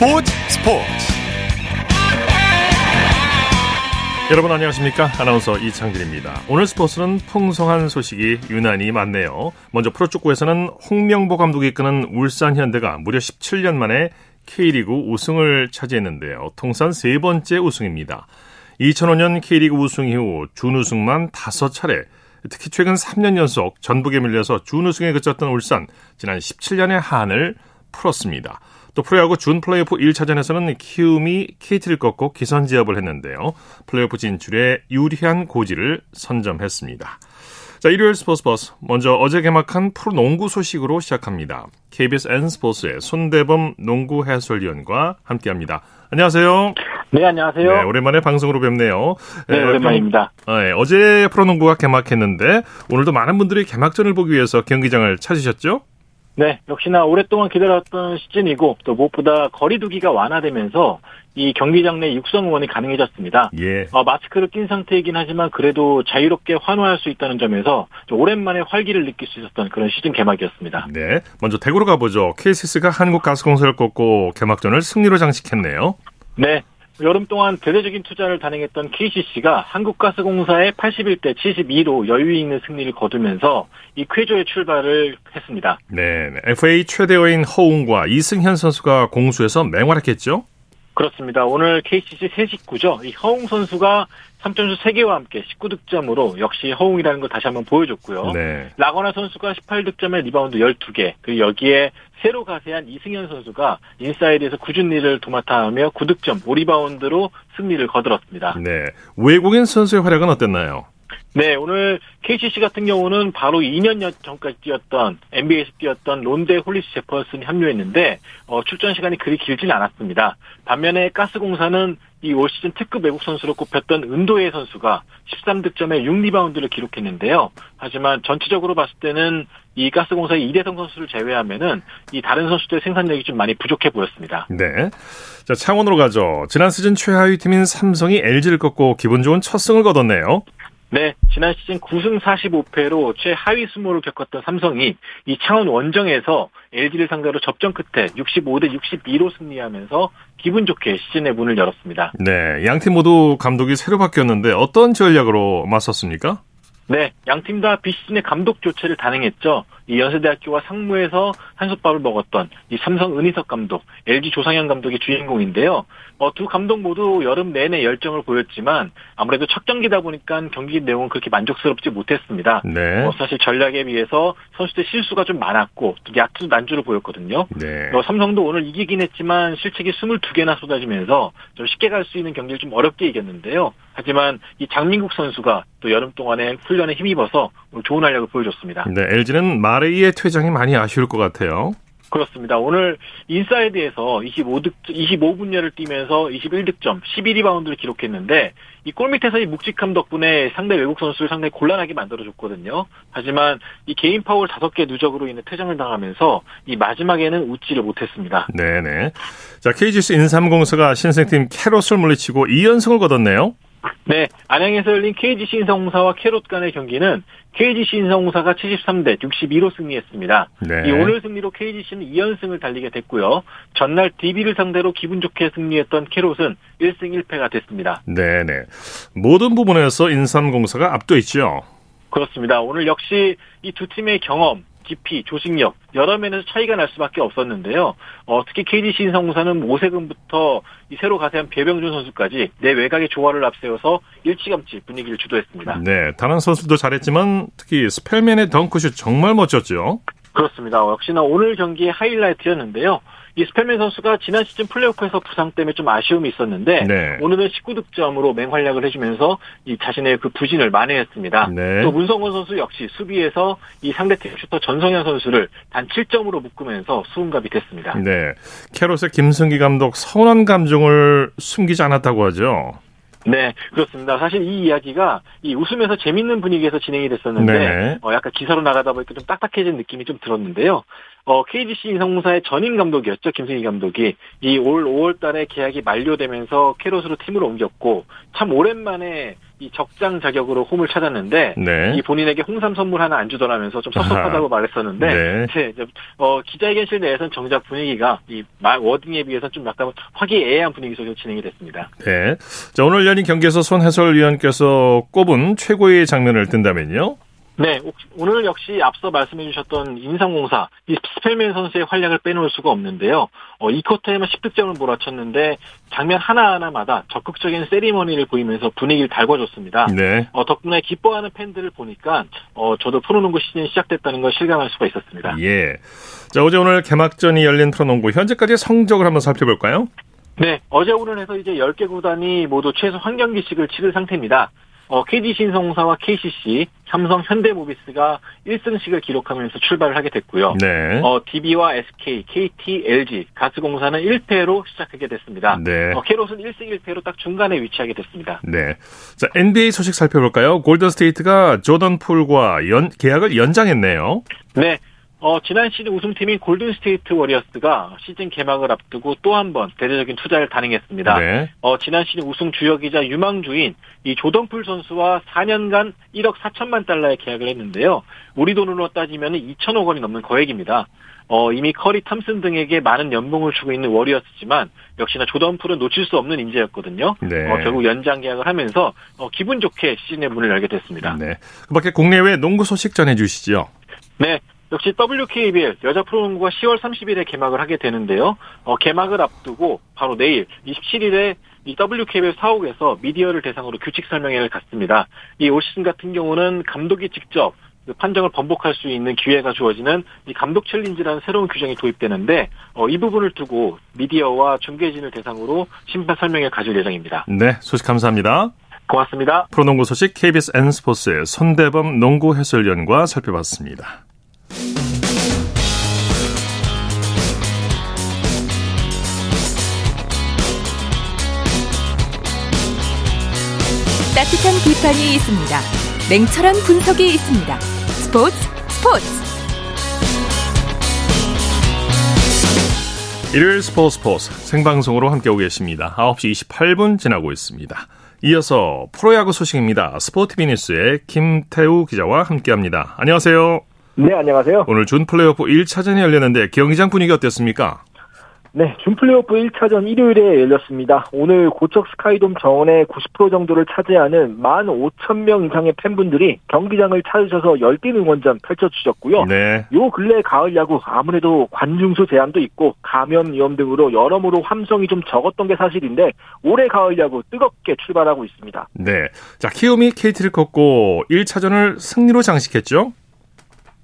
스포츠 스포츠. 여러분 안녕하십니까? 아나운서 이창진입니다. 오늘 스포츠는 풍성한 소식이 유난히 많네요. 먼저 프로축구에서는 홍명보 감독이 이끄는 울산 현대가 무려 17년 만에 K리그 우승을 차지했는데요. 통산 세 번째 우승입니다. 2005년 K리그 우승 이후 준우승만 5차례 특히 최근 3년 연속 전북에 밀려서 준우승에 그쳤던 울산 지난 17년의 한을 풀었습니다. 또 프로야구 준 플레이오프 1차전에서는 키움이 KT를 꺾고 기선제압을 했는데요. 플레이오프 진출에 유리한 고지를 선점했습니다. 자, 일요일 스포츠 버스. 먼저 어제 개막한 프로농구 소식으로 시작합니다. KBS N스포츠의 손대범 농구 해설위원과 함께합니다. 안녕하세요. 네, 안녕하세요. 네, 오랜만에 방송으로 뵙네요. 네, 네 오랜만입니다. 어, 네, 어제 프로농구가 개막했는데 오늘도 많은 분들이 개막전을 보기 위해서 경기장을 찾으셨죠? 네, 역시나 오랫동안 기다렸던 시즌이고 또 무엇보다 거리두기가 완화되면서 이 경기장 내 육성 응원이 가능해졌습니다. 예. 어, 마스크를 낀 상태이긴 하지만 그래도 자유롭게 환호할 수 있다는 점에서 오랜만에 활기를 느낄 수 있었던 그런 시즌 개막이었습니다. 네, 먼저 대구로 가보죠. KCS가 한국가스공사를 꺾고 개막전을 승리로 장식했네요. 네, 여름 동안 대대적인 투자를 단행했던 KCC가 한국가스공사의 81대 72로 여유 있는 승리를 거두면서 이 쾌조의 출발을 했습니다. 네, FA 최대어인 허웅과 이승현 선수가 공수에서 맹활약했죠? 그렇습니다. 오늘 KCC 새 식구죠. 이 허웅 선수가 3점슛 3개와 함께 19득점으로 역시 허웅이라는 걸 다시 한번 보여줬고요. 네. 라건아 선수가 18득점에 리바운드 12개, 그리고 여기에 새로 가세한 이승현 선수가 인사이드에서 궂은일을 도맡아 하며 9득점, 5리바운드로 승리를 거들었습니다. 네. 외국인 선수의 활약은 어땠나요? 네, 오늘 KCC 같은 경우는 바로 2년 전까지 뛰었던 NBA에서 뛰었던 론데 홀리스 제퍼슨이 합류했는데 어, 출전 시간이 그리 길진 않았습니다. 반면에 가스공사는 이 올 시즌 특급 외국 선수로 꼽혔던 은도예 선수가 13득점에 6리바운드를 기록했는데요. 하지만 전체적으로 봤을 때는 이 가스공사의 이대성 선수를 제외하면은 이 다른 선수들의 생산력이 좀 많이 부족해 보였습니다. 네. 자, 창원으로 가죠. 지난 시즌 최하위 팀인 삼성이 LG를 꺾고 기분 좋은 첫 승을 거뒀네요. 네, 지난 시즌 9승 45패로 최하위 수모를 겪었던 삼성이 이 창원 원정에서 LG를 상대로 접전 끝에 65대 62로 승리하면서 기분 좋게 시즌의 문을 열었습니다. 네, 양팀 모두 감독이 새로 바뀌었는데 어떤 전략으로 맞섰습니까? 네, 양팀 다 비시즌의 감독 조치를 단행했죠. 이 연세대학교와 상무에서 한솥밥을 먹었던 이 삼성 은희석 감독, LG 조상현 감독의 주인공인데요. 어, 두 감독 모두 여름 내내 열정을 보였지만 아무래도 첫 경기다 보니까 경기 내용은 그렇게 만족스럽지 못했습니다. 네. 어, 사실 전략에 비해서 선수들 실수가 좀 많았고 야투 난주를 보였거든요. 네. 어, 삼성도 오늘 이기긴 했지만 실책이 22개나 쏟아지면서 좀 쉽게 갈 수 있는 경기를 좀 어렵게 이겼는데요. 하지만 이 장민국 선수가 또 여름 동안에 훈련에 힘입어서 좋은 활약을 보여줬습니다. 네, LG는 마레이의 퇴장이 많이 아쉬울 것 같아요. 그렇습니다. 오늘 인사이드에서 25득 25분여를 뛰면서 21득점, 11리바운드를 기록했는데 이 골밑에서 이 묵직함 덕분에 상대 외국 선수를 상당히 곤란하게 만들어줬거든요. 하지만 이 개인 파울 5개 누적으로 인해 퇴장을 당하면서 이 마지막에는 웃지를 못했습니다. 네네. 자, KGC 인삼공사가 신생팀 캐롯을 물리치고 2연승을 거뒀네요. 네, 안양에서 열린 KGC 인삼공사와 캐롯 간의 경기는 KGC 인성공사가 73대 62로 승리했습니다. 네. 이 오늘 승리로 KGC는 2연승을 달리게 됐고요. 전날 DB를 상대로 기분 좋게 승리했던 캐롯은 1승 1패가 됐습니다. 네 네. 모든 부분에서 인삼공사가 앞도 있죠. 그렇습니다. 오늘 역시 이 두 팀의 경험, 깊이, 조직력 여러 면에서 차이가 날 수밖에 없었는데요. 어, 특히 KGC 인성공사는 오세근부터 이 새로 가세한 배병준 선수까지 내 외곽의 조화를 앞세워서 일찌감치 분위기를 주도했습니다. 네, 다른 선수도 잘했지만 특히 스펠맨의 덩크슛 정말 멋졌죠. 그렇습니다. 역시나 오늘 경기의 하이라이트였는데요. 이 스펠맨 선수가 지난 시즌 플레이오프에서 부상 때문에 좀 아쉬움이 있었는데 네. 오늘은 19득점으로 맹활약을 해주면서 이 자신의 그 부진을 만회했습니다. 네. 또 문성곤 선수 역시 수비에서 이 상대팀 슈터 전성현 선수를 단 7점으로 묶으면서 수훈갑이 됐습니다. 네. 캐롯의 김승기 감독 서운한 감정을 숨기지 않았다고 하죠. 네, 그렇습니다. 사실 이 이야기가 이 웃으면서 재밌는 분위기에서 진행이 됐었는데 네. 어, 약간 기사로 나가다 보니까 좀 딱딱해진 느낌이 좀 들었는데요. 어, KGC 인성공사의 전임 감독이었죠. 김승희 감독이 이 올 5월 달에 계약이 만료되면서 캐롯으로 팀을 옮겼고 참 오랜만에 이 적장 자격으로 홈을 찾았는데 네. 이 본인에게 홍삼 선물 하나 안 주더라면서 좀 섭섭하다고 말했었는데 네. 네, 이제 어, 기자회견실 내에서는 정작 분위기가 이말 워딩에 비해서 좀 약간 화기애애한 분위기 속에서 진행이 됐습니다. 네. 자, 오늘 열린 경기에서 손 해설위원께서 꼽은 최고의 장면을 든다면요? 네, 오늘 역시 앞서 말씀해 주셨던 인삼공사, 이 스펠맨 선수의 활약을 빼놓을 수가 없는데요. 어, 이 쿼터에만 10득점을 몰아쳤는데 장면 하나하나마다 적극적인 세리머니를 보이면서 분위기를 달궈줬습니다. 네. 어, 덕분에 기뻐하는 팬들을 보니까 어, 저도 프로농구 시즌이 시작됐다는 걸 실감할 수가 있었습니다. 예. 자, 어제 오늘 개막전이 열린 프로농구 현재까지 성적을 한번 살펴볼까요? 네, 어제 오늘 해서 이제 10개 구단이 모두 최소 한 경기씩을 치를 상태입니다. 어, KD 신성사와 KCC, 삼성, 현대모비스가 1승씩을 기록하면서 출발을 하게 됐고요. 네. 어, DB와 SK, KT, LG, 가스공사는 1패로 시작하게 됐습니다. 네. 어, 캐롯은 1승 1패로 딱 중간에 위치하게 됐습니다. 네. 자, NBA 소식 살펴볼까요? 골든스테이트가 조던 풀과 연, 계약을 연장했네요. 네. 어, 지난 시즌 우승팀인 골든스테이트 워리어스가 시즌 개막을 앞두고 또 한 번 대대적인 투자를 단행했습니다. 네. 어, 지난 시즌 우승 주역이자 유망주인 이 조던풀 선수와 4년간 1억 4천만 달러의 계약을 했는데요. 우리 돈으로 따지면 2천억 원이 넘는 거액입니다. 어, 이미 커리 탐슨 등에게 많은 연봉을 주고 있는 워리어스지만 역시나 조던풀은 놓칠 수 없는 인재였거든요. 네. 어, 결국 연장 계약을 하면서 어, 기분 좋게 시즌의 문을 열게 됐습니다. 네. 그 밖에 국내외 농구 소식 전해주시죠. 네. 역시 WKBL 여자 프로농구가 10월 30일에 개막을 하게 되는데요. 어, 개막을 앞두고 바로 내일 27일에 이 WKBL 사옥에서 미디어를 대상으로 규칙 설명회를 갖습니다. 이 올 시즌 같은 경우는 감독이 직접 그 판정을 번복할 수 있는 기회가 주어지는 이 감독 챌린지라는 새로운 규정이 도입되는데 어, 이 부분을 두고 미디어와 중계진을 대상으로 심판 설명회를 가질 예정입니다. 네. 소식 감사합니다. 고맙습니다. 프로농구 소식 KBS N스포츠의 손대범 농구 해설위원과 살펴봤습니다. 따뜻한 비판이 있습니다. 냉철한 분석이 있습니다. 스포츠 스포츠 일요일 스포츠 스포츠 생방송으로 함께하고 계십니다. 9시 28분 지나고 있습니다. 이어서 프로야구 소식입니다. 스포티비 뉴스의 김태우 기자와 함께합니다. 안녕하세요. 네, 안녕하세요. 오늘 준 플레이오프 1차전이 열렸는데 경기장 분위기 어땠습니까? 네, 준 플레이오프 1차전 일요일에 열렸습니다. 오늘 고척 스카이돔 정원의 90% 정도를 차지하는 15,000명 이상의 팬분들이 경기장을 찾으셔서 열띤 응원전 펼쳐주셨고요. 네. 요 근래 가을 야구 아무래도 관중수 제한도 있고 감염 위험 등으로 여러모로 함성이 좀 적었던 게 사실인데 올해 가을 야구 뜨겁게 출발하고 있습니다. 네. 자, 키움이 KT를 꺾고 1차전을 승리로 장식했죠?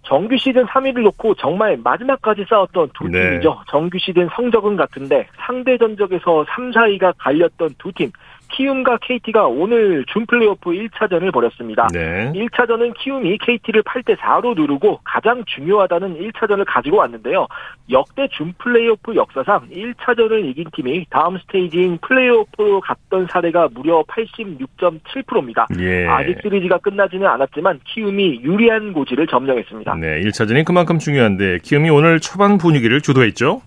정규 시즌 3위를 놓고 정말 마지막까지 싸웠던 두 네. 팀이죠. 정규 시즌 성적은 같은데 상대 전적에서 3, 4위가 갈렸던 두 팀. 키움과 KT가 오늘 준 플레이오프 1차전을 벌였습니다. 네. 1차전은 키움이 KT를 8대 4로 누르고 가장 중요하다는 1차전을 가지고 왔는데요. 역대 준 플레이오프 역사상 1차전을 이긴 팀이 다음 스테이지인 플레이오프로 갔던 사례가 무려 86.7%입니다. 예. 아직 시리즈가 끝나지는 않았지만 키움이 유리한 고지를 점령했습니다. 네, 1차전이 그만큼 중요한데 키움이 오늘 초반 분위기를 주도했죠?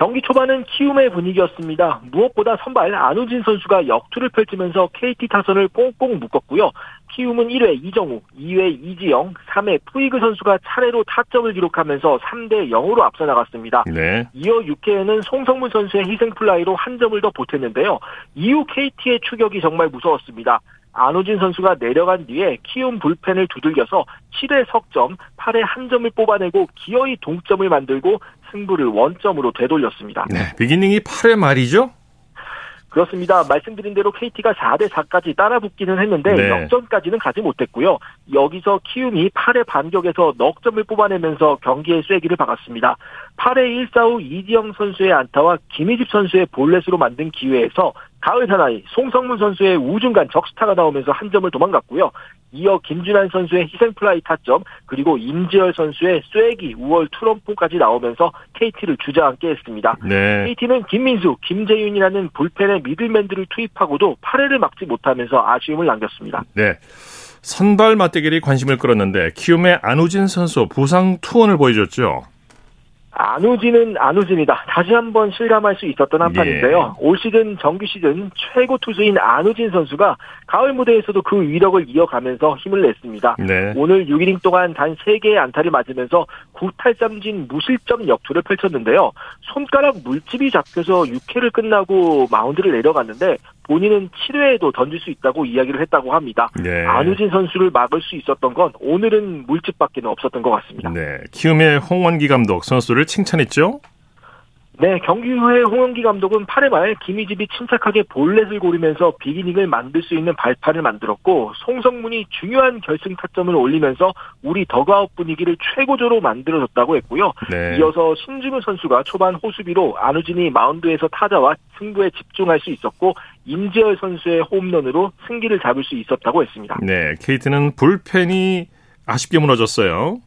경기 초반은 키움의 분위기였습니다. 무엇보다 선발 안우진 선수가 역투를 펼치면서 KT 타선을 꽁꽁 묶었고요. 키움은 1회 이정후, 2회 이지영, 3회 푸이그 선수가 차례로 타점을 기록하면서 3대 0으로 앞서 나갔습니다. 네. 이어 6회에는 송성문 선수의 희생플라이로 한 점을 더 보탰는데요. 이후 KT의 추격이 정말 무서웠습니다. 안우진 선수가 내려간 뒤에 키움 불펜을 두들겨서 7회 석점, 8회 한 점을 뽑아내고 기어이 동점을 만들고 승부를 원점으로 되돌렸습니다. 네. 비기닝이 8회 말이죠? 그렇습니다. 말씀드린 대로 KT가 4대 4까지 따라붙기는 했는데 네. 역전까지는 가지 못했고요. 여기서 키움이 8회 반격에서 넉 점을 뽑아내면서 경기의 쐐기를 박았습니다. 8회 1사 후 이지영 선수의 안타와 김희집 선수의 볼넷으로 만든 기회에서 가을 사나이 송성문 선수의 우중간 적시타가 나오면서 한 점을 도망갔고요. 이어 김준환 선수의 희생플라이 타점 그리고 임지열 선수의 쐐기 우월 투런포까지 나오면서 KT를 주저앉게 했습니다. 네. KT는 김민수, 김재윤이라는 불펜의 미들맨들을 투입하고도 8회를 막지 못하면서 아쉬움을 남겼습니다. 네. 선발 맞대결이 관심을 끌었는데 키움의 안우진 선수 부상 투혼을 보여줬죠. 안우진은 안우진이다. 다시 한번 실감할 수 있었던 한 판인데요. 예. 올 시즌 정규 시즌 최고 투수인 안우진 선수가 가을 무대에서도 그 위력을 이어가면서 힘을 냈습니다. 네. 오늘 6이닝 동안 단 3개의 안타를 맞으면서 9탈삼진 무실점 역투를 펼쳤는데요. 손가락 물집이 잡혀서 6회를 끝나고 마운드를 내려갔는데 본인은 7회에도 던질 수 있다고 이야기를 했다고 합니다. 네. 안우진 선수를 막을 수 있었던 건 오늘은 물집밖에 없었던 것 같습니다. 네. 키움의 홍원기 감독 선수를 칭찬했죠? 네, 경기 후에 홍영기 감독은 8회 말 김희집이 침착하게 볼넷을 고르면서 비기닝을 만들 수 있는 발판을 만들었고 송성문이 중요한 결승 타점을 올리면서 우리 더그아웃 분위기를 최고조로 만들어줬다고 했고요. 네. 이어서 신준우 선수가 초반 호수비로 안우진이 마운드에서 타자와 승부에 집중할 수 있었고 임재열 선수의 홈런으로 승기를 잡을 수 있었다고 했습니다. 네, 케이트는 불펜이 아쉽게 무너졌어요.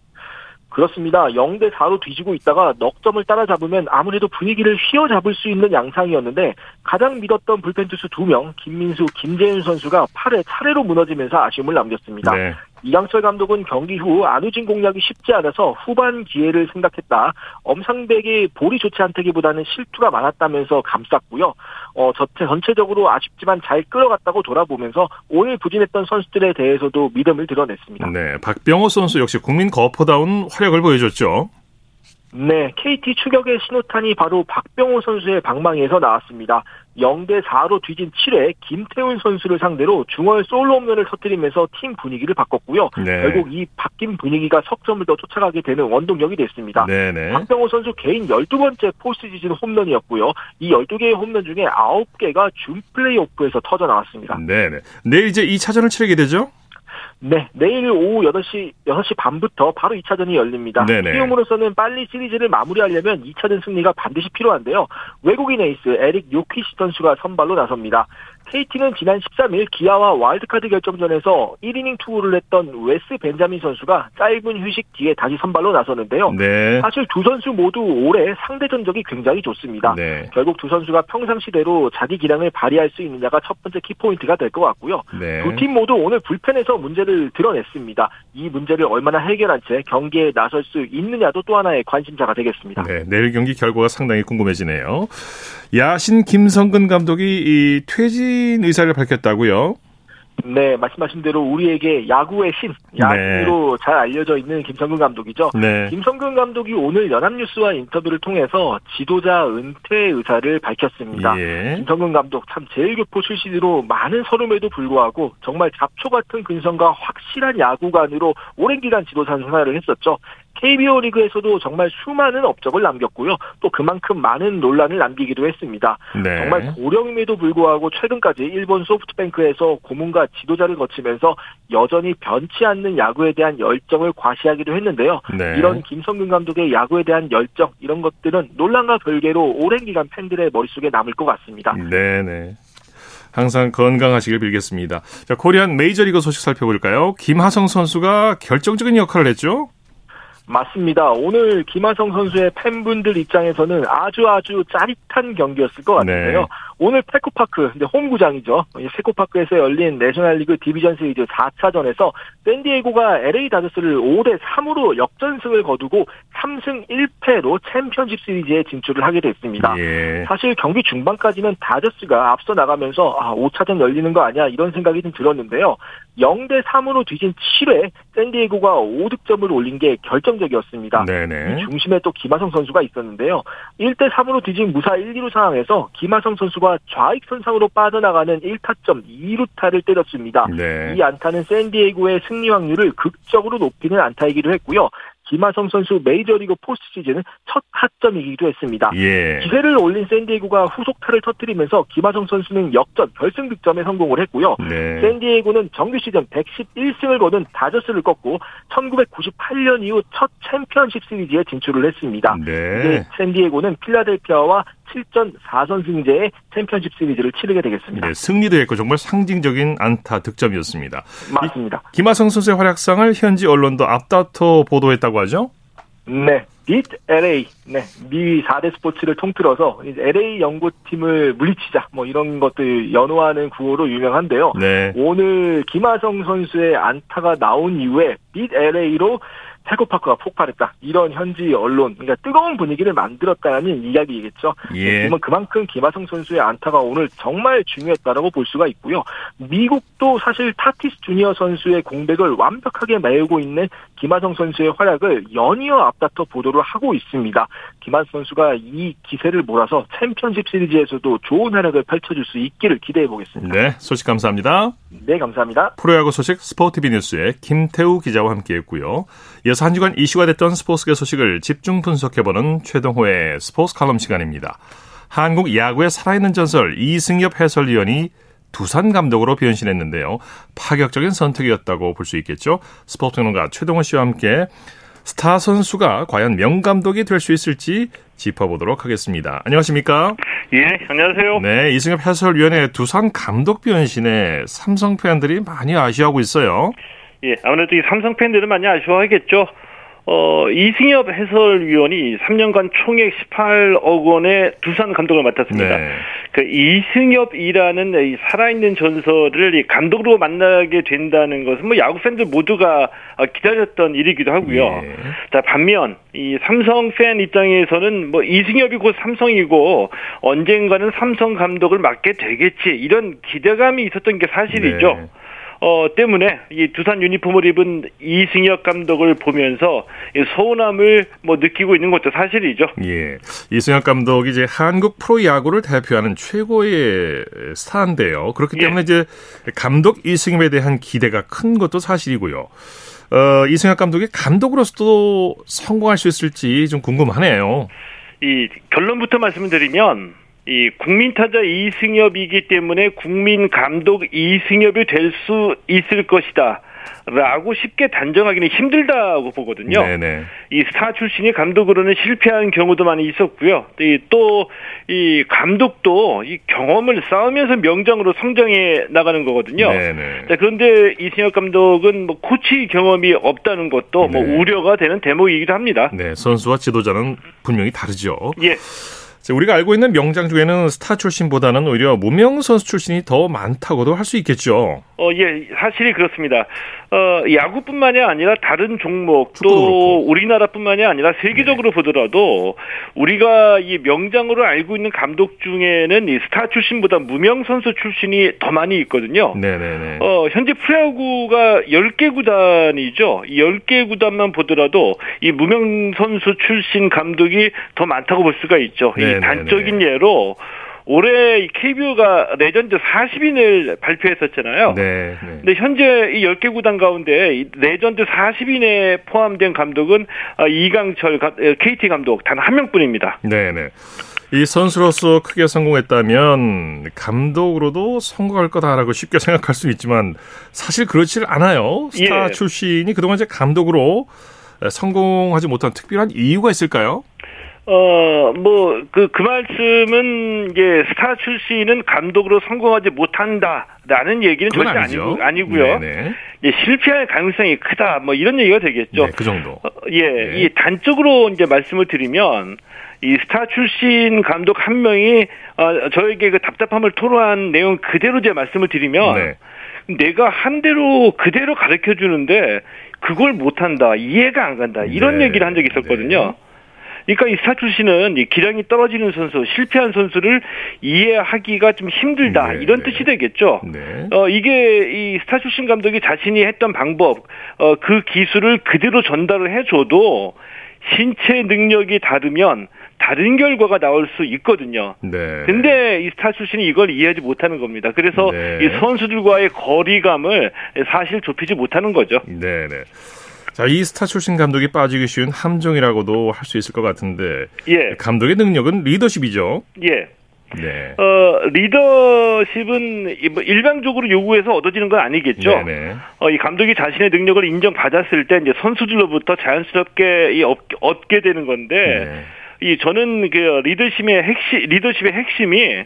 그렇습니다. 0대 4로 뒤지고 있다가 넉 점을 따라잡으면 아무래도 분위기를 휘어잡을 수 있는 양상이었는데 가장 믿었던 불펜 투수 2명 김민수, 김재윤 선수가 8회 차례로 무너지면서 아쉬움을 남겼습니다. 네. 이강철 감독은 경기 후 안우진 공략이 쉽지 않아서 후반 기회를 생각했다. 엄상백이 볼이 좋지 않다기보다는 실투가 많았다면서 감쌌고요. 어, 전체적으로 아쉽지만 잘 끌어갔다고 돌아보면서 오늘 부진했던 선수들에 대해서도 믿음을 드러냈습니다. 네, 박병호 선수 역시 국민 거포다운 활약을 보여줬죠. 네, KT 추격의 신호탄이 바로 박병호 선수의 방망이에서 나왔습니다. 0대 4로 뒤진 7회 김태훈 선수를 상대로 중월 솔로 홈런을 터뜨리면서 팀 분위기를 바꿨고요. 네. 결국 이 바뀐 분위기가 석점을 더 쫓아가게 되는 원동력이 됐습니다. 네네. 박병호 선수 개인 12번째 포스트 시즌 홈런이었고요. 이 12개의 홈런 중에 9개가 준 플레이오프에서 터져 나왔습니다. 네 네. 내일 이제 2차전을 치르게 되죠? 네, 내일 오후 8시, 6시 반부터 바로 2차전이 열립니다. 키움으로서는 빨리 시리즈를 마무리하려면 2차전 승리가 반드시 필요한데요. 외국인 에이스 에릭 요키시 선수가 선발로 나섭니다. KT는 지난 13일 기아와 와일드카드 결정전에서 1이닝 투구를 했던 웨스 벤자민 선수가 짧은 휴식 뒤에 다시 선발로 나서는데요. 네. 사실 두 선수 모두 올해 상대 전적이 굉장히 좋습니다. 네. 결국 두 선수가 평상시대로 자기 기량을 발휘할 수 있느냐가 첫 번째 키포인트가 될 것 같고요. 네. 두팀 모두 오늘 불펜에서 문제를 드러냈습니다. 이 문제를 얼마나 해결한 채 경기에 나설 수 있느냐도 또 하나의 관심사가 되겠습니다. 네, 내일 경기 결과가 상당히 궁금해지네요. 야신 김성근 감독이 이 퇴진 의사를 밝혔다고요? 네, 말씀하신 대로 우리에게 야구의 신, 야구로 네. 잘 알려져 있는 김성근 감독이죠. 네. 김성근 감독이 오늘 연합뉴스와 인터뷰를 통해서 지도자 은퇴 의사를 밝혔습니다. 예. 김성근 감독 참 제일교포 출신으로 많은 서름에도 불구하고 정말 잡초 같은 근성과 확실한 야구관으로 오랜 기간 지도사 생활을 했었죠. KBO 리그에서도 정말 수많은 업적을 남겼고요. 또 그만큼 많은 논란을 남기기도 했습니다. 네. 정말 고령임에도 불구하고 최근까지 일본 소프트뱅크에서 고문과 지도자를 거치면서 여전히 변치 않는 야구에 대한 열정을 과시하기도 했는데요. 네. 이런 김성근 감독의 야구에 대한 열정 이런 것들은 논란과 별개로 오랜 기간 팬들의 머릿속에 남을 것 같습니다. 네네. 네. 항상 건강하시길 빌겠습니다. 자, 코리안 메이저리그 소식 살펴볼까요? 김하성 선수가 결정적인 역할을 했죠? 맞습니다. 오늘 김하성 선수의 팬분들 입장에서는 아주 아주 짜릿한 경기였을 것 같은데요. 네. 오늘 페코파크, 근데 홈구장이죠. 페코파크에서 열린 내셔널리그 디비전 시리즈 4차전에서 샌디에고가 LA 다저스를 5대 3으로 역전승을 거두고 3승 1패로 챔피언십 시리즈에 진출을 하게 됐습니다. 예. 사실 경기 중반까지는 다저스가 앞서 나가면서 아, 5차전 열리는 거 아니야 이런 생각이 좀 들었는데요. 0대 3으로 뒤진 7회 샌디에고가 5득점을 올린 게 결정적이었습니다. 네네. 중심에 또 김하성 선수가 있었는데요. 1대 3으로 뒤진 무사 1, 2루 상황에서 김하성 선수가 좌익선상으로 빠져나가는 1타점 2루타를 때렸습니다. 네. 이 안타는 샌디에고의 승리 확률을 극적으로 높이는 안타이기도 했고요. 김하성 선수 메이저리그 포스트 시즌 첫 타점이기도 했습니다. 예. 기세를 올린 샌디에고가 후속타를 터뜨리면서 김하성 선수는 역전 결승 득점에 성공을 했고요. 네. 샌디에고는 정규 시즌 111승을 거둔 다저스를 꺾고 1998년 이후 첫 챔피언십 시리즈에 진출을 했습니다. 네. 샌디에고는 필라델피아와 7전 4선 승제의 챔피언십 시리즈를 치르게 되겠습니다. 네, 승리도 했고 정말 상징적인 안타 득점이었습니다. 맞습니다. 김하성 선수의 활약상을 현지 언론도 앞다퉈 보도했다고 하죠? 네. 빛 LA, 네, 미 4대 스포츠를 통틀어서 LA 연구팀을 물리치자, 뭐 이런 것들 연호하는 구호로 유명한데요. 네. 오늘 김하성 선수의 안타가 나온 이후에 빛 LA로 태고파크가 폭발했다. 이런 현지 언론, 그러니까 뜨거운 분위기를 만들었다는 이야기겠죠. 예. 그만큼 김하성 선수의 안타가 오늘 정말 중요했다라고 볼 수가 있고요. 미국도 사실 타티스 주니어 선수의 공백을 완벽하게 메우고 있는 김하성 선수의 활약을 연이어 앞다퉈 보도를 하고 있습니다. 김하성 선수가 이 기세를 몰아서 챔피언십 시리즈에서도 좋은 활약을 펼쳐줄 수 있기를 기대해 보겠습니다. 네, 소식 감사합니다. 네, 감사합니다. 프로야구 소식 스포티비 뉴스의 김태우 기자와 함께했고요. 이어서 한 주간 이슈가 됐던 스포츠계 소식을 집중 분석해보는 최동호의 스포츠 칼럼 시간입니다. 한국 야구의 살아있는 전설 이승엽 해설위원이 두산 감독으로 변신했는데요. 파격적인 선택이었다고 볼 수 있겠죠. 스포츠평론가 최동호 씨와 함께 스타 선수가 과연 명감독이 될 수 있을지 짚어보도록 하겠습니다. 안녕하십니까? 예, 안녕하세요. 네, 이승엽 해설위원의 두산 감독 변신에 삼성 팬들이 많이 아쉬워하고 있어요. 예, 아무래도 이 삼성 팬들은 많이 아쉬워하겠죠. 어, 이승엽 해설위원이 3년간 총액 18억 원의 두산 감독을 맡았습니다. 네. 그 이승엽이라는 이 살아있는 전설을 이 감독으로 만나게 된다는 것은 뭐 야구 팬들 모두가 기다렸던 일이기도 하고요. 예. 자, 반면 이 삼성 팬 입장에서는 뭐 이승엽이 곧 삼성이고 언젠가는 삼성 감독을 맡게 되겠지 이런 기대감이 있었던 게 사실이죠. 네. 어, 때문에 이 두산 유니폼을 입은 이승엽 감독을 보면서 이 서운함을 뭐 느끼고 있는 것도 사실이죠. 예. 이승엽 감독이 이제 한국 프로 야구를 대표하는 최고의 스타인데요. 그렇기 예. 때문에 이제 감독 이승엽에 대한 기대가 큰 것도 사실이고요. 어, 이승엽 감독이 감독으로서도 성공할 수 있을지 좀 궁금하네요. 이 결론부터 말씀을 드리면 이 국민 타자 이승엽이기 때문에 국민 감독 이승엽이 될 수 있을 것이다. 라고 쉽게 단정하기는 힘들다고 보거든요. 네네. 이 스타 출신이 감독으로는 실패한 경우도 많이 있었고요. 또 이 감독도 이 경험을 쌓으면서 명장으로 성장해 나가는 거거든요. 네네. 자, 그런데 이승엽 감독은 뭐 코치 경험이 없다는 것도 뭐 네. 우려가 되는 대목이기도 합니다. 네, 선수와 지도자는 분명히 다르죠. 예. 자, 우리가 알고 있는 명장 중에는 스타 출신보다는 오히려 무명 선수 출신이 더 많다고도 할 수 있겠죠. 어, 예, 사실이 그렇습니다. 어, 야구뿐만이 아니라 다른 종목 축구도 또 그렇고. 우리나라뿐만이 아니라 세계적으로 보더라도 우리가 이 명장으로 알고 있는 감독 중에는 이 스타 출신보다 무명 선수 출신이 더 많이 있거든요. 네네네. 어, 현재 프로야구가 10개 구단이죠. 이 10개 구단만 보더라도 이 무명 선수 출신 감독이 더 많다고 볼 수가 있죠. 네네네. 이 단적인 예로 올해 이 KBO가 레전드 40인을 발표했었잖아요. 네. 네. 근데 현재 이 10개 구단 가운데 이 레전드 40인에 포함된 감독은 아, 이강철 KT 감독 단 한 명뿐입니다. 네 네. 이 선수로서 크게 성공했다면 감독으로도 성공할 거다라고 쉽게 생각할 수 있지만 사실 그렇지 않아요. 스타 예. 출신이 그동안 이제 감독으로 성공하지 못한 특별한 이유가 있을까요? 어, 뭐, 그, 그 말씀은, 이제, 스타 출신은 감독으로 성공하지 못한다 라는 얘기는 그건 절대 아니죠. 아니고, 아니고요. 네네. 이제 실패할 가능성이 크다, 뭐, 이런 얘기가 되겠죠. 네, 그 정도. 어, 예, 네. 이 단적으로 이제 말씀을 드리면, 이 스타 출신 감독 한 명이, 어, 저에게 그 답답함을 토로한 내용 그대로 제 말씀을 드리면, 네. 내가 한 대로 그대로 가르쳐 주는데, 그걸 못한다, 이해가 안 간다, 이런 네. 얘기를 한 적이 있었거든요. 그러니까 이 스타 출신은 이 기량이 떨어지는 선수, 실패한 선수를 이해하기가 좀 힘들다 네, 이런 네. 뜻이 되겠죠. 네. 어 이게 이 스타 출신 감독이 자신이 했던 방법, 어 그 기술을 그대로 전달을 해줘도 신체 능력이 다르면 다른 결과가 나올 수 있거든요. 네. 근데 이 스타 출신이 이걸 이해하지 못하는 겁니다. 그래서 네. 이 선수들과의 거리감을 사실 좁히지 못하는 거죠. 네 네. 자, 이 스타 출신 감독이 빠지기 쉬운 함정이라고도 할 수 있을 것 같은데 예, 감독의 능력은 리더십이죠. 예. 네. 어, 리더십은 이- 뭐 일방적으로 요구해서 얻어지는 건 아니겠죠. 네네. 어, 이 감독이 자신의 능력을 인정받았을 때 이제 선수들로부터 자연스럽게 이 얻, 얻게 되는 건데 네. 이 저는 그 리더십의 핵심 리더십의 핵심이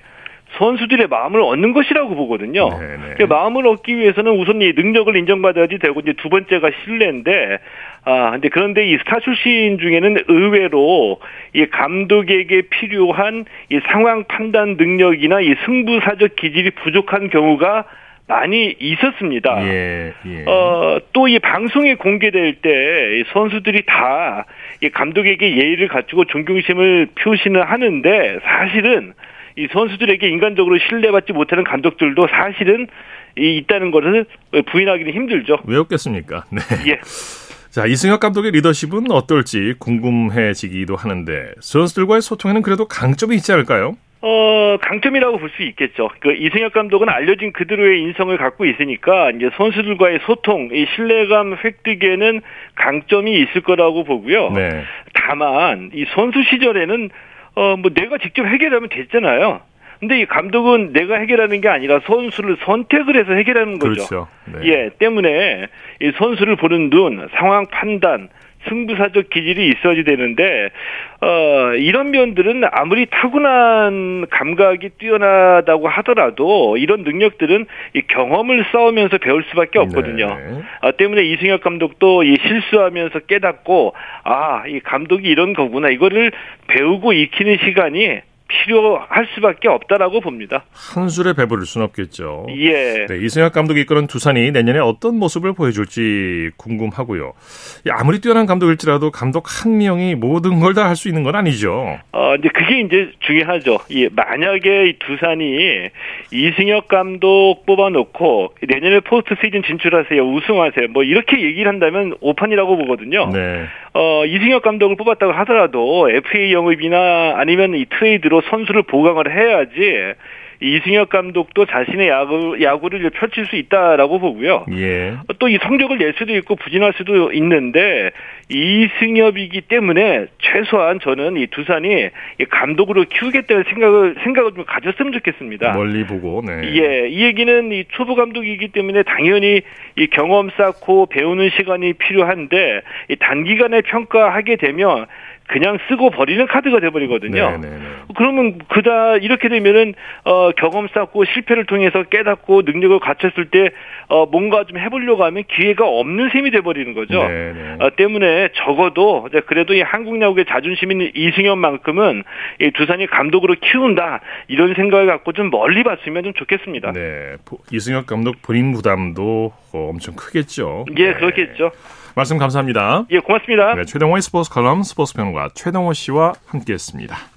선수들의 마음을 얻는 것이라고 보거든요. 네네. 그 마음을 얻기 위해서는 우선 이 능력을 인정받아야지 되고 이제 두 번째가 신뢰인데 아 근데 그런데 이 스타 출신 중에는 의외로 이 감독에게 필요한 이 상황 판단 능력이나 이 승부사적 기질이 부족한 경우가 많이 있었습니다. 예, 예. 어, 또 이 방송에 공개될 때 선수들이 다 이 감독에게 예의를 갖추고 존경심을 표시는 하는데 사실은 이 선수들에게 인간적으로 신뢰받지 못하는 감독들도 사실은 이 있다는 것을 부인하기는 힘들죠. 왜 없겠습니까? 네. 예. 자, 이승엽 감독의 리더십은 어떨지 궁금해지기도 하는데 선수들과의 소통에는 그래도 강점이 있지 않을까요? 어, 강점이라고 볼 수 있겠죠. 그 이승엽 감독은 알려진 그대로의 인성을 갖고 있으니까 이제 선수들과의 소통, 이 신뢰감 획득에는 강점이 있을 거라고 보고요. 네. 다만 이 선수 시절에는 어 뭐 내가 직접 해결하면 됐잖아요. 근데 이 감독은 내가 해결하는 게 아니라 선수를 선택을 해서 해결하는 거죠. 그렇죠. 네. 예, 때문에 이 선수를 보는 눈, 상황 판단, 승부사적 기질이 있어야지 되는데 어 이런 면들은 아무리 타고난 감각이 뛰어나다고 하더라도 이런 능력들은 이 경험을 쌓으면서 배울 수밖에 없거든요. 네. 아, 때문에 이승엽 감독도 이 실수하면서 깨닫고 아 이 감독이 이런 거구나 이거를 배우고 익히는 시간이 필요할 수밖에 없다라고 봅니다. 한 술에 배부를 순 없겠죠. 예. 네, 이승엽 감독이 이끄는 두산이 내년에 어떤 모습을 보여줄지 궁금하고요. 이 아무리 뛰어난 감독일지라도 감독 한 명이 모든 걸 다 할 수 있는 건 아니죠. 어, 이제 그게 이제 중요하죠. 예, 만약에 이 두산이 이승엽 감독 뽑아놓고 내년에 포스트 시즌 진출하세요, 우승하세요, 뭐 이렇게 얘기를 한다면 오판이라고 보거든요. 네. 어, 이승엽 감독을 뽑았다고 하더라도 FA 영입이나 아니면 이 트레이드로 선수를 보강을 해야지 이승엽 감독도 자신의 야구, 야구를 펼칠 수 있다라고 보고요. 예. 또 이 성적을 낼 수도 있고 부진할 수도 있는데 이승엽이기 때문에 최소한 저는 이 두산이 이 감독으로 키우겠다는 생각을 생각을 좀 가졌으면 좋겠습니다. 멀리 보고, 네. 예, 이 얘기는 이 초보 감독이기 때문에 당연히 이 경험 쌓고 배우는 시간이 필요한데 이 단기간에 평가하게 되면 그냥 쓰고 버리는 카드가 돼버리거든요. 네네네. 그러면 그다 이렇게 되면은 어 경험 쌓고 실패를 통해서 깨닫고 능력을 갖췄을 때 어 뭔가 좀 해보려고 하면 기회가 없는 셈이 돼버리는 거죠. 네네. 어, 때문에 적어도 그래도 이 한국 야구의 자존심인 이승엽만큼은 이 두산이 감독으로 키운다 이런 생각을 갖고 좀 멀리 봤으면 좀 좋겠습니다. 네. 보- 이승엽 감독 본인 부담도 어, 엄청 크겠죠. 예, 네. 그렇겠죠. 말씀 감사합니다. 예, 고맙습니다. 네, 최동호의 스포츠 칼럼 스포츠 평론가 최동호 씨와 함께했습니다.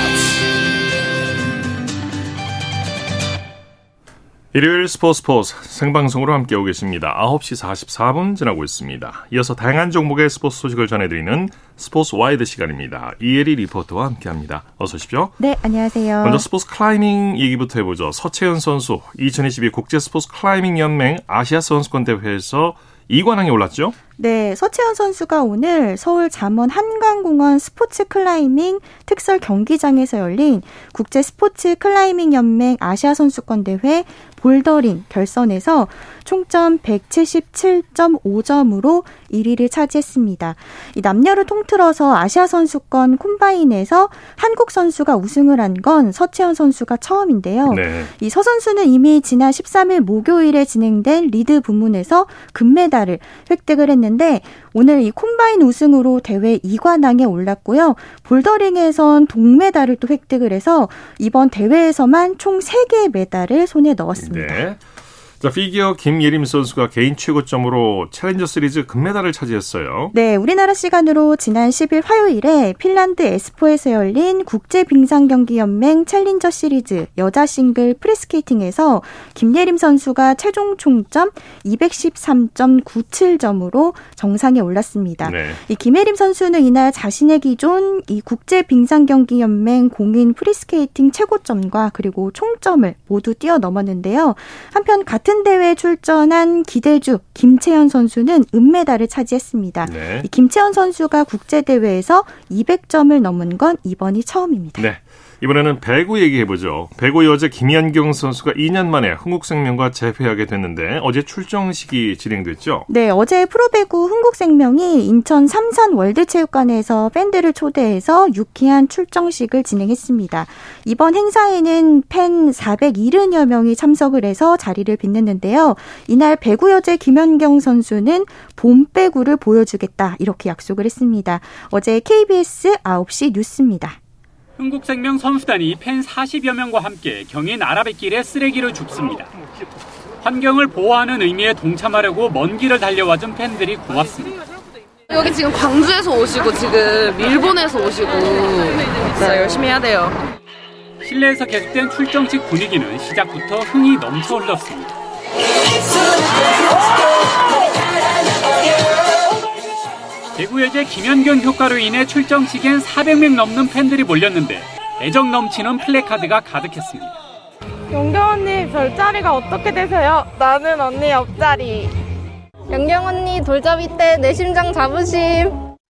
일요일 스포츠 스포츠 생방송으로 함께하고 계십니다. 9시 44분 지나고 있습니다. 이어서 다양한 종목의 스포츠 소식을 전해드리는 스포츠 와이드 시간입니다. 이혜리 리포터와 함께합니다. 어서 오십시오. 네, 안녕하세요. 먼저 스포츠 클라이밍 얘기부터 해보죠. 서채현 선수 2022 국제 스포츠 클라이밍 연맹 아시아 선수권 대회에서 2관왕에 올랐죠? 네, 서채현 선수가 오늘 서울 잠원 한강공원 스포츠 클라이밍 특설 경기장에서 열린 국제 스포츠 클라이밍 연맹 아시아 선수권 대회 볼더링 결선에서 총점 177.5점으로 1위를 차지했습니다. 이 남녀를 통틀어서 아시아 선수권 콤바인에서 한국 선수가 우승을 한 건 서채현 선수가 처음인데요. 네. 이 서 선수는 이미 지난 13일 목요일에 진행된 리드 부문에서 금메달을 획득을 했는데 오늘 이 콤바인 우승으로 대회 2관왕에 올랐고요. 볼더링에선 동메달을 또 획득을 해서 이번 대회에서만 총 3개의 메달을 손에 넣었습니다. 네. 자, 피겨 김예림 선수가 개인 최고점으로 챌린저 시리즈 금메달을 차지했어요. 네, 우리나라 시간으로 지난 10일 화요일에 핀란드 에스포에서 열린 국제 빙상 경기 연맹 챌린저 시리즈 여자 싱글 프리스케이팅에서 김예림 선수가 최종 총점 213.97점으로 정상에 올랐습니다. 네. 이 김예림 선수는 이날 자신의 기존 이 국제 빙상 경기 연맹 공인 프리스케이팅 최고점과 그리고 총점을 모두 뛰어넘었는데요. 한편 같은 대회에 출전한 기대주 김채연 선수는 은메달을 차지했습니다. 네. 이 김채연 선수가 국제 대회에서 200점을 넘은 건 이번이 처음입니다. 네. 이번에는 배구 얘기해보죠. 배구 여자 김연경 선수가 2년 만에 흥국생명과 재회하게 됐는데 어제 출정식이 진행됐죠? 네, 어제 프로배구 흥국생명이 인천 삼산 월드체육관에서 팬들을 초대해서 유쾌한 출정식을 진행했습니다. 이번 행사에는 팬 470여 명이 참석을 해서 자리를 빛냈는데요. 이날 배구 여제 김연경 선수는 봄 배구를 보여주겠다 이렇게 약속을 했습니다. 어제 KBS 9시 뉴스입니다. 흥국생명 선수단이 팬 40여 명과 함께 경인 아라뱃길에 쓰레기를 줍습니다. 환경을 보호하는 의미에 동참하려고 먼 길을 달려와준 팬들이 고맙습니다. 여기 지금 광주에서 오시고 지금 일본에서 오시고 네, 열심히 해야 돼요. 실내에서 계속된 출정식 분위기는 시작부터 흥이 넘쳐 흘렀습니다. 대구여제 김연경 효과로 인해 출정식엔 400명 넘는 팬들이 몰렸는데 애정 넘치는 플래카드가 가득했습니다. 연경 언니 별자리가 어떻게 되세요? 나는 언니 옆자리. 연경 언니 돌잡이 때 내 심장 잡으심.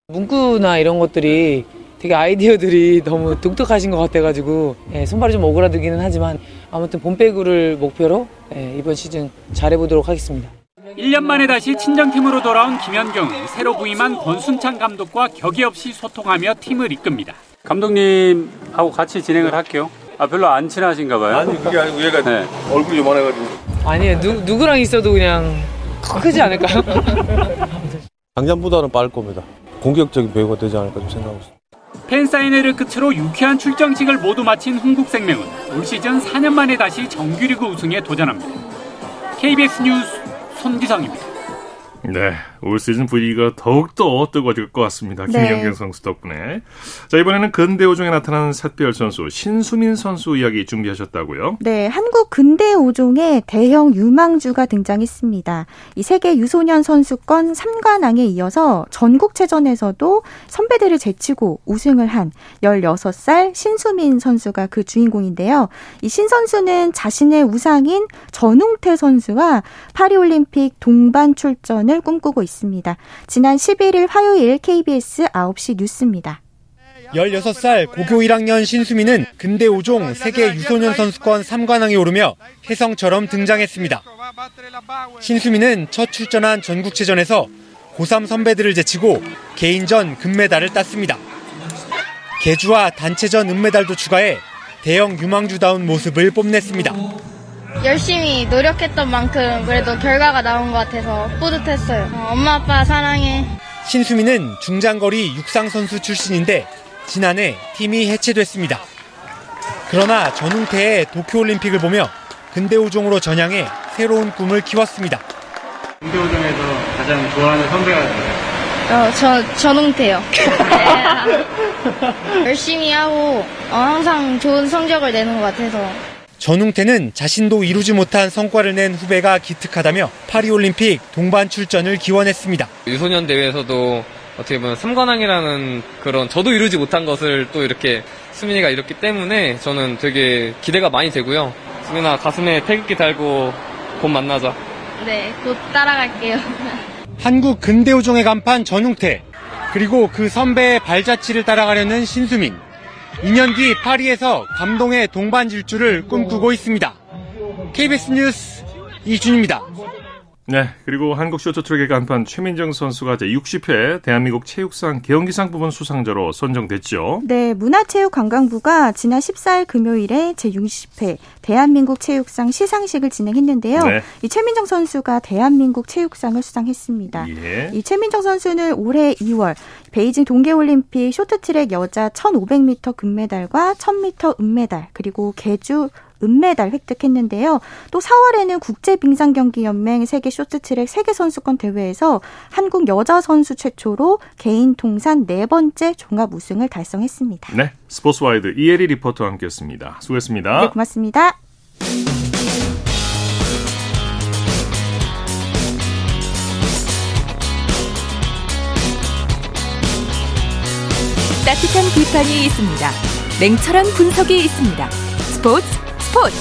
문구나 이런 것들이 되게 아이디어들이 너무 독특하신 것 같아가지고 예, 손발이 좀 오그라들기는 하지만 아무튼 봄배구를 목표로 예, 이번 시즌 잘해보도록 하겠습니다. 1년 만에 다시 친정팀으로 돌아온 김현경은 새로 부임한 권순창 감독과 격이 없이 소통하며 팀을 이끕니다. 감독님하고 같이 진행을 할게요. 아 별로 안 친하신가 봐요. 아니 그게 아니고 얘가 네. 얼굴이 요만해가지고 아니에요. 누, 누구랑 있어도 그냥 크지 않을까요? 작년보다는 빠를 겁니다. 공격적인 배우가 되지 않을까 좀 생각하고 있습니다. 팬사인회를 끝으로 유쾌한 출정식을 모두 마친 흥국생명은 올 시즌 4년 만에 다시 정규리그 우승에 도전합니다. KBS 뉴스 손기상입니다. 네, 올 시즌 분위기가 더욱더 뜨거워질 것 같습니다. 네. 김연경 선수 덕분에. 자, 이번에는 근대오종에 나타난 샛별 선수, 신수민 선수 이야기 준비하셨다고요? 네, 한국 근대 5종의 대형 유망주가 등장했습니다. 이 세계 유소년 선수권 3관왕에 이어서 전국체전에서도 선배들을 제치고 우승을 한 16살 신수민 선수가 그 주인공인데요. 이 신 선수는 자신의 우상인 전웅태 선수와 파리올림픽 동반 출전을 꿈꾸고 있습니다. 지난 11일 화요일 KBS 9시 뉴스입니다. 16살 고교 1학년 신수민은 근대 5종 세계 유소년 선수권 3관왕에 오르며 혜성처럼 등장했습니다. 신수민은 첫 출전한 전국체전에서 고3 선배들을 제치고 개인전 금메달을 땄습니다. 개주와 단체전 은메달도 추가해 대형 유망주다운 모습을 뽐냈습니다. 열심히 노력했던 만큼 그래도 결과가 나온 것 같아서 뿌듯했어요. 어, 엄마 아빠 사랑해. 신수민은 중장거리 육상 선수 출신인데 지난해 팀이 해체됐습니다. 그러나 전웅태의 도쿄올림픽을 보며 근대오종으로 전향해 새로운 꿈을 키웠습니다. 근대오종에서 가장 좋아하는 선배가 누구예요? 어, 저, 전웅태요. 열심히 하고 어, 항상 좋은 성적을 내는 것 같아서 전웅태는 자신도 이루지 못한 성과를 낸 후배가 기특하다며 파리올림픽 동반 출전을 기원했습니다. 유소년 대회에서도 어떻게 보면 3관왕이라는 그런 저도 이루지 못한 것을 또 이렇게 수민이가 이뤘기 때문에 저는 되게 기대가 많이 되고요. 수민아 가슴에 태극기 달고 곧 만나자. 네, 곧 따라갈게요. 한국 근대오종의 간판 전웅태 그리고 그 선배의 발자취를 따라가려는 신수민 2년 뒤 파리에서 감동의 동반 질주를 꿈꾸고 있습니다. KBS 뉴스 이준입니다. 네, 그리고 한국 쇼트트랙의 간판 최민정 선수가 제60회 대한민국 체육상 개연기상 부분 수상자로 선정됐죠. 네, 문화체육관광부가 지난 14일 금요일에 제60회 대한민국 체육상 시상식을 진행했는데요. 네. 이 최민정 선수가 대한민국 체육상을 수상했습니다. 예. 이 최민정 선수는 올해 2월 베이징 동계올림픽 쇼트트랙 여자 1500m 금메달과 1000m 은메달 그리고 개주 은메달 획득했는데요. 또 4월에는 국제빙상경기연맹 세계 쇼트트랙 세계선수권 대회에서 한국 여자 선수 최초로 개인 통산 네 번째 종합 우승을 달성했습니다. 네, 스포츠와이드 이혜리 리포터와 함께했습니다. 수고했습니다. 네, 고맙습니다. 따뜻한 비판이 있습니다. 냉철한 분석이 있습니다. 스포츠 스포츠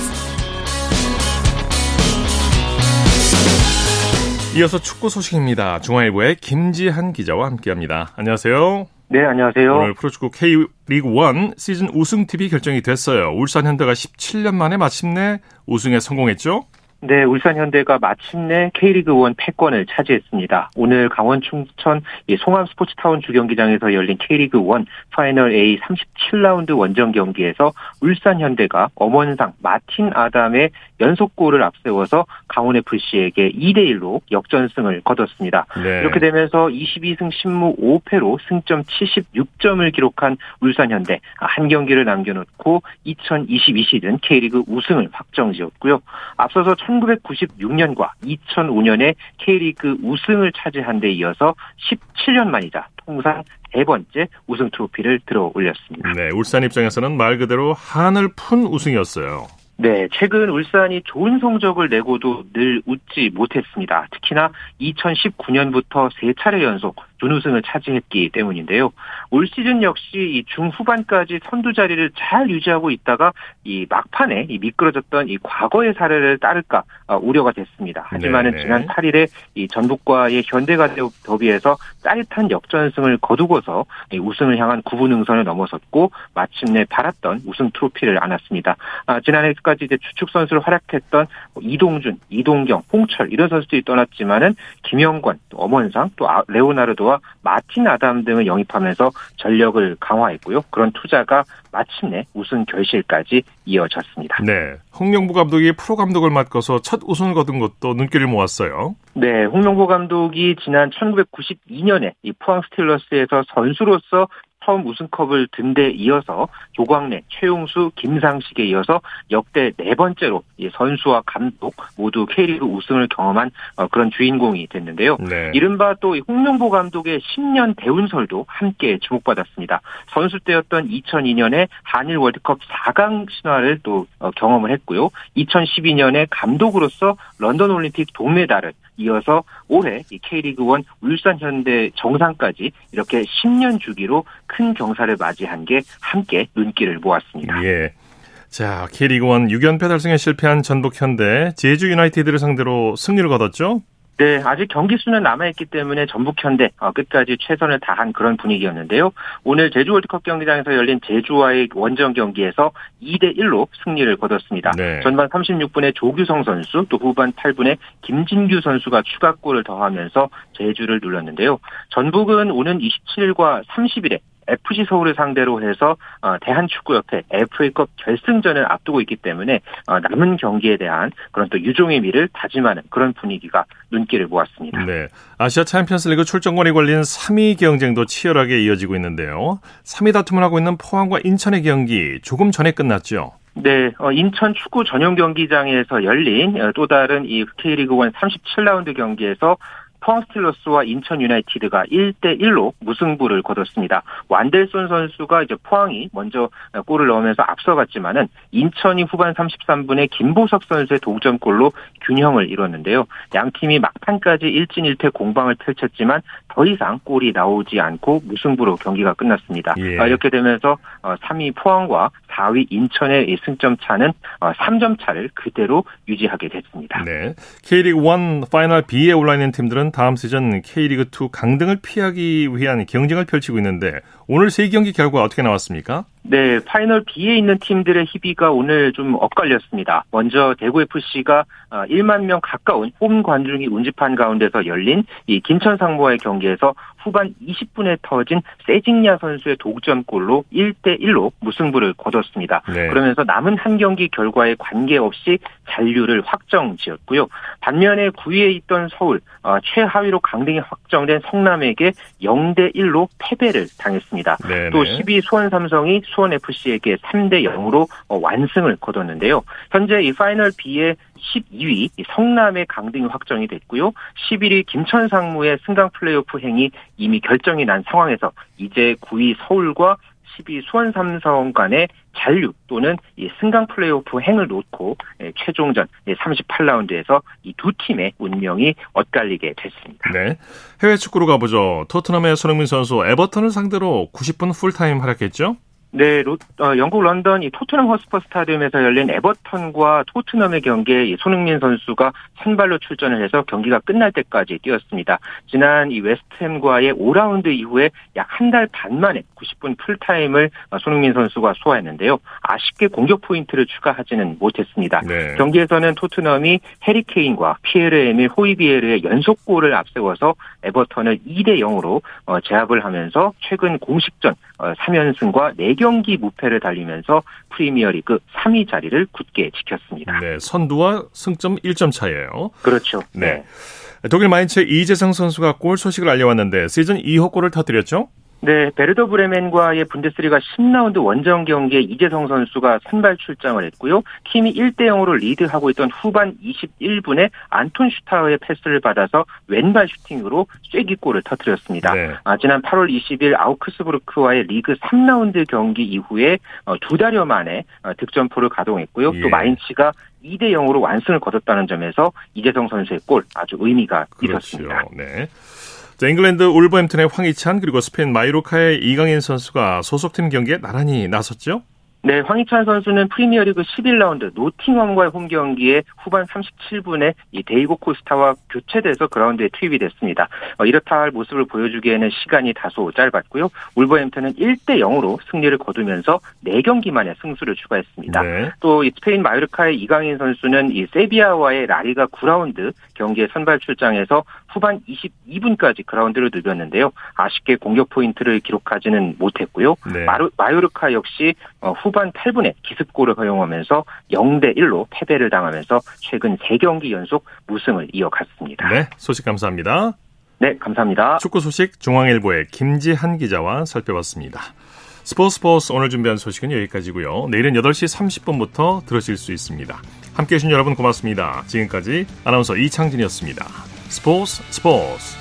이어서 축구 소식입니다. 중앙일보의 김지한 기자와 함께합니다. 안녕하세요. 네, 안녕하세요. 오늘 프로축구 K리그 1 시즌 우승 팀이 결정이 됐어요. 울산 현대가 17년 만에 마침내 우승에 성공했죠? 네, 울산 현대가 마침내 K리그 1 패권을 차지했습니다. 오늘 강원 충천 송암 스포츠타운 주경기장에서 열린 K리그 1 파이널 A 37라운드 원정 경기에서 울산 현대가 엄원상 마틴 아담의 연속골을 앞세워서 강원 FC에게 2대 1로 역전승을 거뒀습니다. 네. 이렇게 되면서 22승 10무 5패로 승점 76점을 기록한 울산 현대 한 경기를 남겨놓고 2022 시즌 K리그 우승을 확정지었고요. 앞서서 1996년과 2005년에 K리그 우승을 차지한 데 이어서 17년 만이자 통상 세 번째 우승 트로피를 들어 올렸습니다. 네, 울산 입장에서는 말 그대로 한을 푼 우승이었어요. 네, 최근 울산이 좋은 성적을 내고도 늘 웃지 못했습니다. 특히나 2019년부터 세 차례 연속 준우승을 차지했기 때문인데요. 올 시즌 역시 이 중후반까지 선두 자리를 잘 유지하고 있다가 이 막판에 이 미끄러졌던 이 과거의 사례를 따를까 어, 우려가 됐습니다. 하지만은 네네. 지난 8일에 이 전북과의 현대가 더비에서 짜릿한 역전승을 거두고서 이 우승을 향한 9분 응선을 넘어섰고 마침내 바랐던 우승 트로피를 안았습니다. 아, 지난해까지 이제 주축 선수로 활약했던 뭐 이동준, 이동경, 홍철 이런 선수들이 떠났지만은 김영권, 또 엄원상, 또 아- 레오나르도 와 마틴 아담 등을 영입하면서 전력을 강화했고요. 그런 투자가 마침내 우승 결실까지 이어졌습니다. 네, 홍명보 감독이 프로 감독을 맡고서 첫 우승을 거둔 것도 눈길을 모았어요. 네, 홍명보 감독이 지난 1992년에 이 포항 스틸러스에서 선수로서 처음 우승컵을 든 데 이어서 조광래, 최용수, 김상식에 이어서 역대 네 번째로 이 선수와 감독 모두 K리그 우승을 경험한 어, 그런 주인공이 됐는데요. 네. 이른바 또이 홍명보 감독의 10년 대운설도 함께 주목받았습니다. 선수 때였던 2002년에 한일 월드컵 4강 신화를 또 어, 경험을 했고요. 2012년에 감독으로서 런던 올림픽 동메달을 이어서 올해 이 K리그 1 울산 현대 정상까지 이렇게 10년 주기로 큰 경사를 맞이한 게 함께 눈길을 모았습니다. 예. 자, K리그 1 6연패 달성에 실패한 전북 현대, 제주 유나이티드를 상대로 승리를 거뒀죠? 네, 아직 경기 수는 남아있기 때문에 전북 현대 어, 끝까지 최선을 다한 그런 분위기였는데요. 오늘 제주 월드컵 경기장에서 열린 제주와의 원정 경기에서 2대 1로 승리를 거뒀습니다. 네. 전반 36분에 조규성 선수, 또 후반 8분에 김진규 선수가 추가골을 더하면서 제주를 눌렀는데요. 전북은 오는 27일과 30일에 FC 서울을 상대로 해서 어, 대한축구협회 FA컵 결승전을 앞두고 있기 때문에 어, 남은 경기에 대한 그런 또 유종의 미를 다짐하는 그런 분위기가 눈길을 모았습니다. 네. 아시아 챔피언스리그 출전권이 걸린 3위 경쟁도 치열하게 이어지고 있는데요. 3위 다툼을 하고 있는 포항과 인천의 경기 조금 전에 끝났죠. 네, 어, 인천 축구 전용 경기장에서 열린 어, 또 다른 이 K리그 1 37라운드 경기에서 포항 스틸러스와 인천 유나이티드가 1대 1로 무승부를 거뒀습니다. 완델손 선수가 이제 포항이 먼저 골을 넣으면서 앞서갔지만은 인천이 후반 33분에 김보섭 선수의 동점골로 균형을 이뤘는데요. 양 팀이 막판까지 1진 1퇴 공방을 펼쳤지만 더 이상 골이 나오지 않고 무승부로 경기가 끝났습니다. 예. 아, 이렇게 되면서 3위 포항과 4위 인천의 이 승점 차는 3점 차를 그대로 유지하게 됐습니다. 네. K리그 1 파이널 B에 올라 있는 팀들은 다음 시즌 K리그 2 강등을 피하기 위한 경쟁을 펼치고 있는데 오늘 세 경기 결과 어떻게 나왔습니까? 네, 파이널 B에 있는 팀들의 희비가 오늘 좀 엇갈렸습니다. 먼저 대구FC가 1만 명 가까운 홈 관중이 운집한 가운데서 열린 이 김천 상무와의 경기에서 후반 20분에 터진 세징야 선수의 동점골로 1대 1로 무승부를 거뒀습니다. 네. 그러면서 남은 한 경기 결과에 관계없이 잔류를 확정지었고요. 반면에 9위에 있던 서울 어, 최하위로 강등이 확정된 성남에게 0대 1로 패배를 당했습니다. 네 네. 또 10위 수원 삼성이 수원 FC에게 3대 0으로 어, 완승을 거뒀는데요. 현재 이 파이널 B의 12위 성남의 강등이 확정이 됐고요. 11위 김천 상무의 승강 플레이오프 행이 이미 결정이 난 상황에서 이제 9위 서울과 10위 수원 삼성 간의 잔류 또는 이 승강 플레이오프 행을 놓고 예, 최종전 38라운드에서 이 두 팀의 운명이 엇갈리게 됐습니다. 네. 해외 축구로 가보죠. 토트넘의 손흥민 선수 에버턴을 상대로 90분 풀타임 활약했죠? 네, 로, 어, 영국 런던 이 토트넘 홋스퍼 스타디움에서 열린 에버턴과 토트넘의 경기에 이 손흥민 선수가 선발로 출전을 해서 경기가 끝날 때까지 뛰었습니다. 지난 이 웨스트햄과의 5라운드 이후에 약 한 달 반 만에 90분 풀타임을 어, 손흥민 선수가 소화했는데요. 아쉽게 공격 포인트를 추가하지는 못했습니다. 네. 경기에서는 토트넘이 해리 케인과 피에르 에밀 호이비에르의 연속골을 앞세워서 에버턴을 2대 0으로 어, 제압을 하면서 최근 공식전 어, 3연승과 4경기 무패를 달리면서 프리미어리그 3위 자리를 굳게 지켰습니다. 네, 선두와 승점 1점 차이예요. 그렇죠. 네. 독일 마인츠의 이재성 선수가 골 소식을 알려왔는데 시즌 2호 골을 터뜨렸죠? 네, 베르더 브레멘과의 분데스리가 10라운드 원정 경기에 이재성 선수가 선발 출장을 했고요. 팀이 1대 0으로 리드하고 있던 후반 21분에 안톤 슈타흐의 패스를 받아서 왼발 슈팅으로 쐐기골을 터뜨렸습니다. 네. 아, 지난 8월 20일 아우크스부르크와의 리그 3라운드 경기 이후에 어, 두 달여 만에 어, 득점포를 가동했고요. 예. 또 마인츠가 2대 0으로 완승을 거뒀다는 점에서 이재성 선수의 골 아주 의미가 있었습니다. 네. 자, 잉글랜드 울버햄튼의 황희찬 그리고 스페인 마요르카의 이강인 선수가 소속팀 경기에 나란히 나섰죠? 네, 황희찬 선수는 프리미어리그 11라운드 노팅엄과의 홈 경기에 후반 37분에 이 디에고 코스타와 교체돼서 그라운드에 투입이 됐습니다. 어, 이렇다 할 모습을 보여주기에는 시간이 다소 짧았고요. 울버햄튼은 1대 0으로 승리를 거두면서 4경기 만에 승수를 추가했습니다. 네. 또 이 스페인 마요르카의 이강인 선수는 이 세비야와의 라리가 9라운드 경기에 선발 출장해서 후반 22분까지 그라운드를 누볐는데요. 아쉽게 공격 포인트를 기록하지는 못했고요. 네. 마루, 마요르카 역시 어, 후반 8분에 기습골을 허용하면서 0대 1로 패배를 당하면서 최근 3경기 연속 무승을 이어갔습니다. 네, 소식 감사합니다. 네, 감사합니다. 축구 소식 중앙일보의 김지한 기자와 살펴봤습니다. 스포츠 스포츠 오늘 준비한 소식은 여기까지고요. 내일은 8시 30분부터 들으실 수 있습니다. 함께해 주신 여러분 고맙습니다. 지금까지 아나운서 이창진이었습니다. Spores, spores.